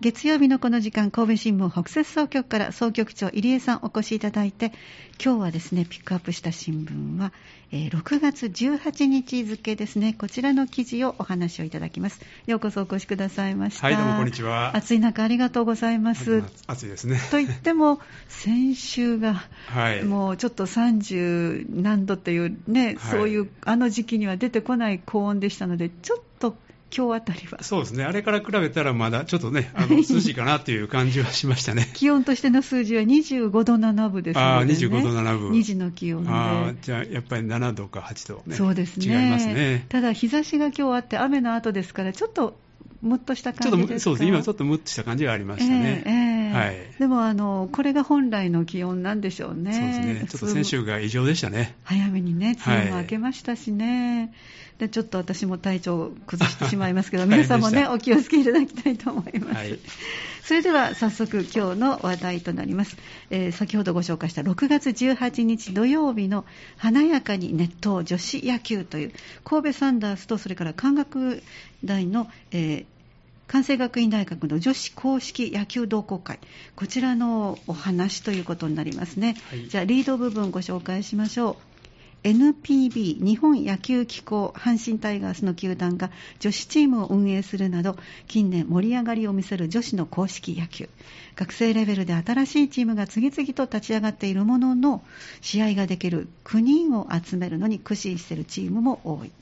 月曜日のこの時間、神戸新聞北摂総局から総局長入江さんお越しいただいて、今日はですね、ピックアップした新聞は、えー、6月18日付ですね、こちらの記事をお話をいただきます。ようこそお越しくださいました。はい、どうもこんにちは。暑い中ありがとうございます。暑いですね。と言っても、先週が、はい、もうちょっと30何度っていうね、はい、そういうあの時期には出てこない高温でしたので、ちょっと今日あたりは。そうですね、あれから比べたらまだちょっとね、あの涼しいかなという感じはしましたね。気温としての数字は25度7分ですので、ね、あ25度7分、2時の気温で、あじゃあやっぱり7度か8度、ね、そうですね、違いますね。ただ、日差しが今日あって、雨の後ですから、ちょっとむっとした感じですそうです今ちょっとむっとした感じがありましたね。えーえー、はい、でもあの、これが本来の気温なんでしょうね。そうですね。ちょっと先週が異常でしたね。早めにね、梅雨も明けましたしね。はいでちょっと私も体調を崩してしまいますけど、皆さんもね、お気をつけいただきたいと思います。はい、それでは早速、今日の話題となります、えー、先ほどご紹介した6月18日土曜日の華やかに熱湯女子野球という神戸サンダースとそれから関学大の、えー関西学院大学の女子公式野球同好会、こちらのお話ということになりますね。はい、じゃあ、リード部分ご紹介しましょう。NPB 日本野球機構阪神タイガースの球団が女子チームを運営するなど近年盛り上がりを見せる女子の公式野球。学生レベルで新しいチームが次々と立ち上がっているものの試合ができる9人を集めるのに苦心しているチームも多い。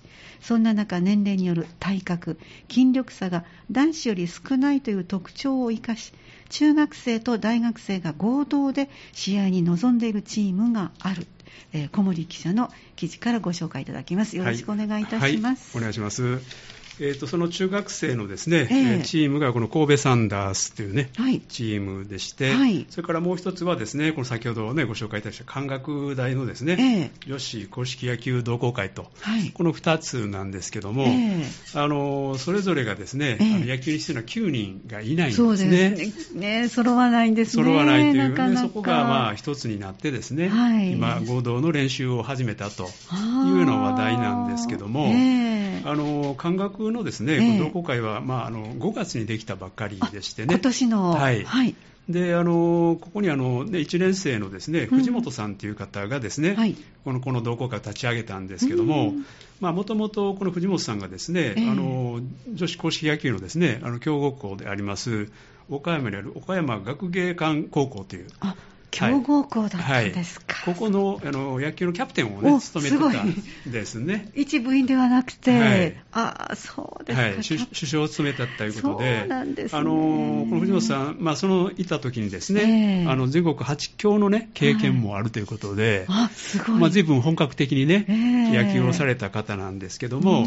そんな中年齢による体格筋力差が男子より少ないという特徴を生かし中学生と大学生が合同で試合に臨んでいるチームがある。えー、小森記者の記事からご紹介いただきます。よろしくお願いいたします。はいはい、お願いします。えーと、その中学生のですね、えー、チームがこの神戸サンダースというね、はい、チームでして、はい、それからもう一つはですね、この先ほどね、ご紹介いただいた関学大のですね、えー、女子公式野球同好会と、はい、この2つなんですけども、えー、あのそれぞれがですね、あの野球に必要な9人がいないんですね。そうですね。ね揃わないんですね。揃わないという、ね、なかなか。そこがまあ一つになってですね、今合同の練習を始めたというような話題なんですけども、あの関学のですね、えー、同好会は、まあ、あの5月にできたばっかりでしてね。今年の。はい。はいであのここにあの、ね、1年生のですね藤本さんという方がですね、うんはい、このこの同好会を立ち上げたんですけども、もともとこの藤本さんがですね、えー、あの女子硬式野球のですねあの強豪校であります岡山にある岡山学芸館高校という。強豪校だったんですか、はい、ここのあの野球のキャプテンをね務めてたんですね。一部員ではなくて、はい、あそうですか、はい、首相を務めたということで。そうなんです、ね、あのこの藤本さん、まあ、そのいた時にですね、えー、あの全国8強のね経験もあるということで、はい、あすごい、まあ、随分本格的にね、えー、野球をされた方なんですけども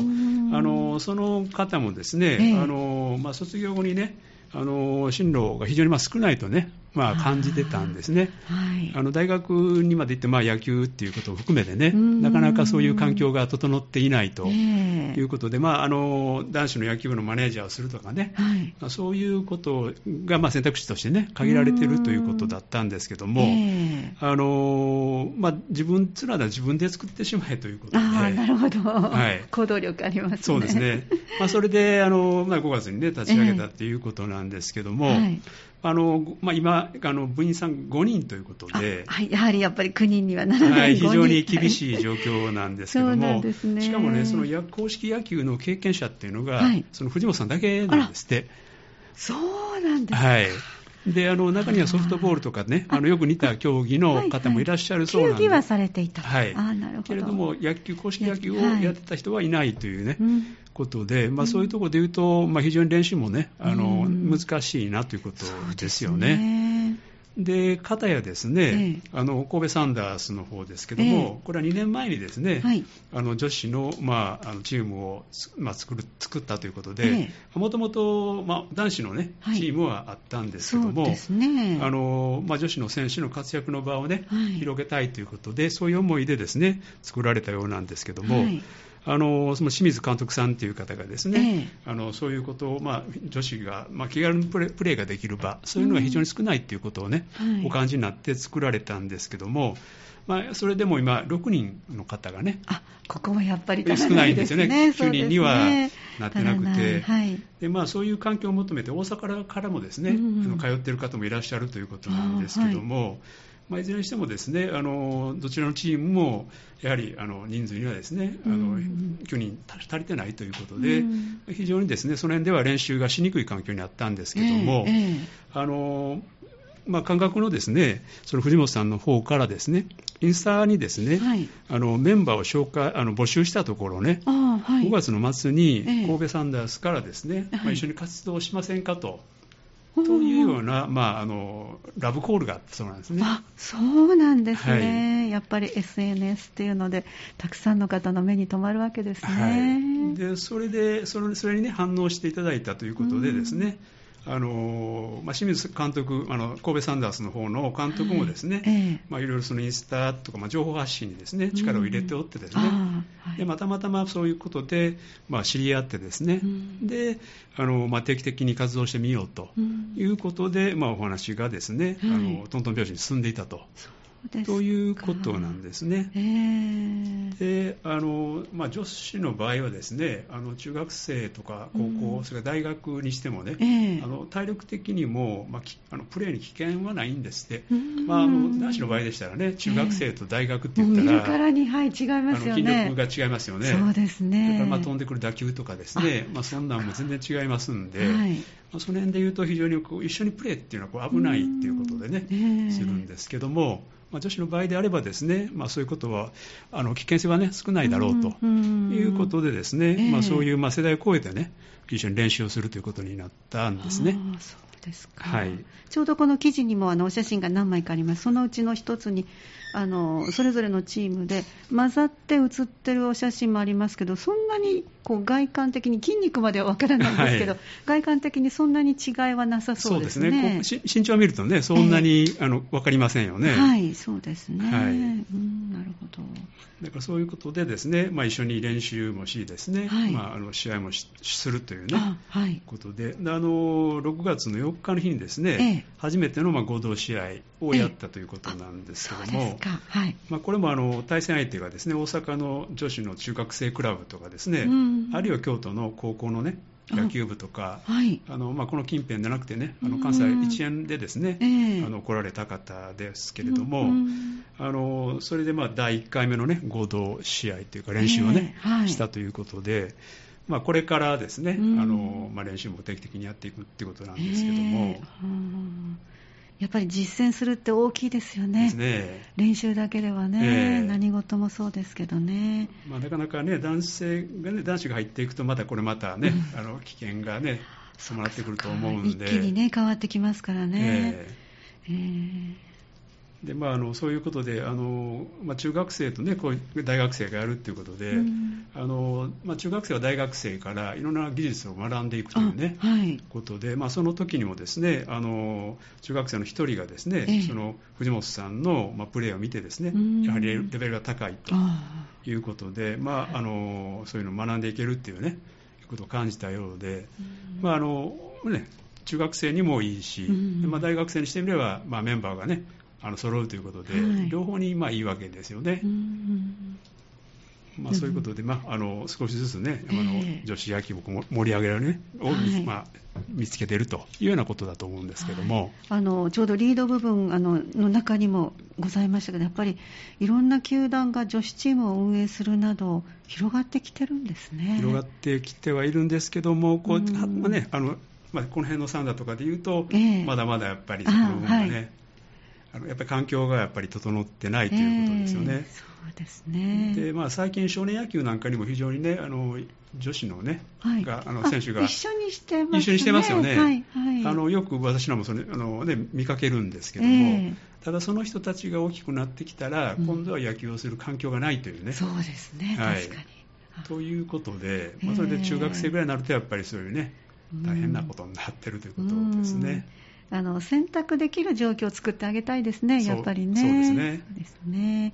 あのその方もですね、えー、あのまあ、卒業後にねあの進路が非常にまあ少ないとね、まあ、感じてたんですね、はい、あの大学にまで行って、まあ、野球っていうことを含めてね、なかなかそういう環境が整っていないということで、えー、まあ、あの男子の野球部のマネージャーをするとかね、はい。まあ、そういうことが、まあ、選択肢としてね、限られているということだったんですけども、えー、あのまあ、自分つらだ自分で作ってしまえということで、あなるほど、はい、行動力ありますね。そうですね。まあ、それであの、まあ、5月に、ね、立ち上げたということなんですけども、えーはいあのまあ、今あの、部員さん5人ということで、はい、やはりやっぱり9人にはならない、はい、非常に厳しい状況なんですけども、ね、しかもね、その公式野球の経験者っていうのが、はい、その藤本さんだけなんですって。そうなんですはいであの中にはソフトボールとかね、あのよく似た競技の方もいらっしゃるそうなんで、はい。はい、球技はされていた、はい、あなるほど。けれども、野球公式野球をやってた人はいないというね、はい、ことで、まあ、そういうところでいうと、まあ、非常に練習もね、あの難しいなということですよね。で、片やですね、えあの神戸サンダースの方ですけども、え、これは2年前にですね、はい、あの女子の,、まあ、あのチームを、まあ、作る作ったということで、もともと男子の、ね、チームはあったんですけども、ね。あのまあ、女子の選手の活躍の場をね、はい、広げたいということで、そういう思いでですね作られたようなんですけども、はいあのその清水監督さんという方がですね、えー、あのそういうことを、まあ、女子が、まあ、気軽にプレーができる場そういうのが非常に少ないということをね、うんはい、お感じになって作られたんですけども、まあ、それでも今、6人の方がね、あここもやっぱり少ないんですよね、9人にはなってなくて、はい、でまあ、そういう環境を求めて、大阪からもですね、うん、あの通っている方もいらっしゃるということなんですけども、はいまあ、いずれにしてもですねあのどちらのチームもやはりあの人数にはですねあの9人足りてないということで、非常にですねその辺では練習がしにくい環境にあったんですけども、えーえー、あのまあ、感覚のですね、その藤本さんの方からですね、インスタにですね、はい、あのメンバーを紹介あの募集したところね、はい、5月の末に神戸サンダースからですね、えまあ、一緒に活動しませんかと。というような、まあ、あのラブコールがあったそうなんですね。あそうなんですね、はい、やっぱり SNS っていうので、たくさんの方の目に留まるわけですね。はい、でそれでそれ、それに、ね、反応していただいたということでですね、あのまあ、清水監督、あの神戸サンダースの方の監督もですね、はいえ。まあ、いろいろそのインスタとか、まあ、情報発信にですね力を入れておってですね、はい、でまたまたまそういうことで、まあ、知り合ってですね、うん、であの、まあ、定期的に活動してみようということで、うん、まあ、お話がですね、はい、あのトントン拍子に進んでいたと。ということなんですね。であの、まあ、女子の場合はですねあの中学生とか高校、うん、それから大学にしてもね、えー、あの体力的にも、まあ、あのプレーに危険はないんですって、まあ、あの男子の場合でしたらね中学生と大学って言ったら、えー、からに、はい、違いますよね。筋力が違いますよね。そうですね。だからまあ飛んでくる打球とかですね。まあ、そんなんも全然違いますんで、はいまあ、その辺で言うと非常にこう一緒にプレーっていうのはこう危ないっていうことでね、え。ー、するんですけども。まあ、女子の場合であればですね、まあ、そういうことはあの危険性は、ね、少ないだろうということでですね、まあ、そういう、まあ、世代を超えてね一緒に練習をするということになったんですね。そうですか、はい、ちょうどこの記事にもあのお写真が何枚かあります、そのうちの一つにあのそれぞれのチームで混ざって写ってるお写真もありますけど、そんなにこう外観的に筋肉まではわからないんですけど、はい、外観的にそんなに違いはなさそうですね。そうですね。身長を見るとね、そんなに、えー、あの分かりませんよね。はい、そうですね。はい、うんなるほど。だからそういうことでですね、まあ、一緒に練習もしですね、はい、まあ、あの試合もするというね、はい、ことで。であの6月の4日の日にですね、えー、初めてのまあ合同試合をやったということなんですけども、えーはい。まあ、これもあの対戦相手がですね大阪の女子の中学生クラブとかですね、うん、あるいは京都の高校のね野球部とか、はい、あのまあ、この近辺じゃなくてね、あの関西一円でですね、えー、あの来られた方ですけれども、あのそれでまあ第1回目のね合同試合というか練習をね、えーはい、したということで。まあ、これからですね、あのまあ、練習も定期的にやっていくっていうことなんですけども、えーやっぱり実践するって大きいですよね、ね。練習だけではね、えー、何事もそうですけどね、まあ、なかなかね男性がね、男子が入っていくと、またこれまたね、うん、あの危険がね、伴ってくると思うんで、一気にね、変わってきますからね。えーえーでまあ、あのそういうことであの、まあ、中学生と、ね、こう大学生がやるということで、うん、あのまあ、中学生は大学生からいろんな技術を学んでいくというね、はい、ことで、まあ、その時にもですねあの中学生の一人がですね、ええ、その藤本さんの、まあ、プレーを見てですね、うん、やはりレベルが高いということで、まあ、あのそういうのを学んでいけるっていうねことを感じたようで、うん、まああのね、中学生にもいいし、まあ、大学生にしてみれば、まあ、メンバーがねあの揃うということで、はい、両方にまあいいわけですよね。まあ、そういうことで、まあ、あの少しずつね、あの女子野球を盛り上げられる、ねを、はい、まあ、見つけているというようなことだと思うんですけども、はい、あのちょうどリード部分あのの中にもございましたけど、やっぱりいろんな球団が女子チームを運営するなど、広がってきてるんですね。広がってきてはいるんですけども、こう、まあね、あのまあ、この辺のサンダとかでいうと、えー、まだまだやっぱりその部分がね、あのやっぱり環境がやっぱり整ってないということですよね。えー、そうですね。でまあ、最近、少年野球なんかにも非常にね、あの女子のね、はい、があの選手が一緒にしてます、ね、一緒にしてますよね、はいはい、あのよく私らもそれあの、ね、見かけるんですけども、えー、ただその人たちが大きくなってきたら、うん、今度は野球をする環境がないというね。そうですね、はい、確かに。ということで、まあ、それで中学生ぐらいになると、やっぱりそういうね、大変なことになってるということですね。うんあの選択できる状況を作ってあげたいですね、やっぱりね。そうですね。ですね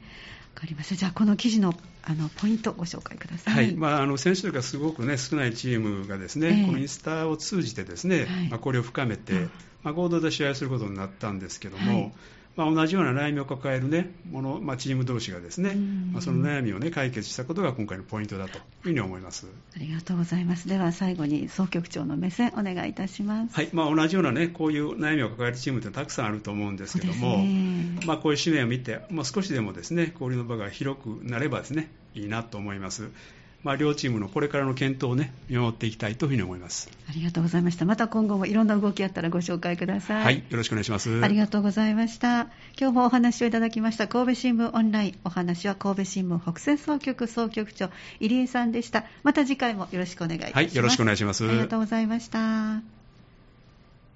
かりました。じゃあ、この記事のあのポイントご紹介ください。はい。まあ、あの、選手がすごくね、少ないチームがですね、えー、このインスタを通じてですね、はい、まあ、交流を深めて、うん、まあ、合同で試合することになったんですけども、はいまあ、同じような悩みを抱える、ね、もの、まあ、チーム同士がですね、まあ、その悩みを、ね、解決したことが今回のポイントだというふうに思いますありがとうございます。では最後に総局長の目線お願いいたします。はいまあ、同じような、ね、こういう悩みを抱えるチームってたくさんあると思うんですけども、まあ、こういう使命を見て、まあ、少しでもですね交流の場が広くなればですねいいなと思います。まあ、両チームのこれからの検討をね、見守っていきたいというふうに思います。ありがとうございました。また今後もいろんな動きあったらご紹介ください。はい、よろしくお願いします。ありがとうございました。今日もお話をいただきました神戸新聞オンライン。お話は神戸新聞北西総局総局長、入江さんでした。また次回もよろしくお願いします。はい、よろしくお願いします。ありがとうございました。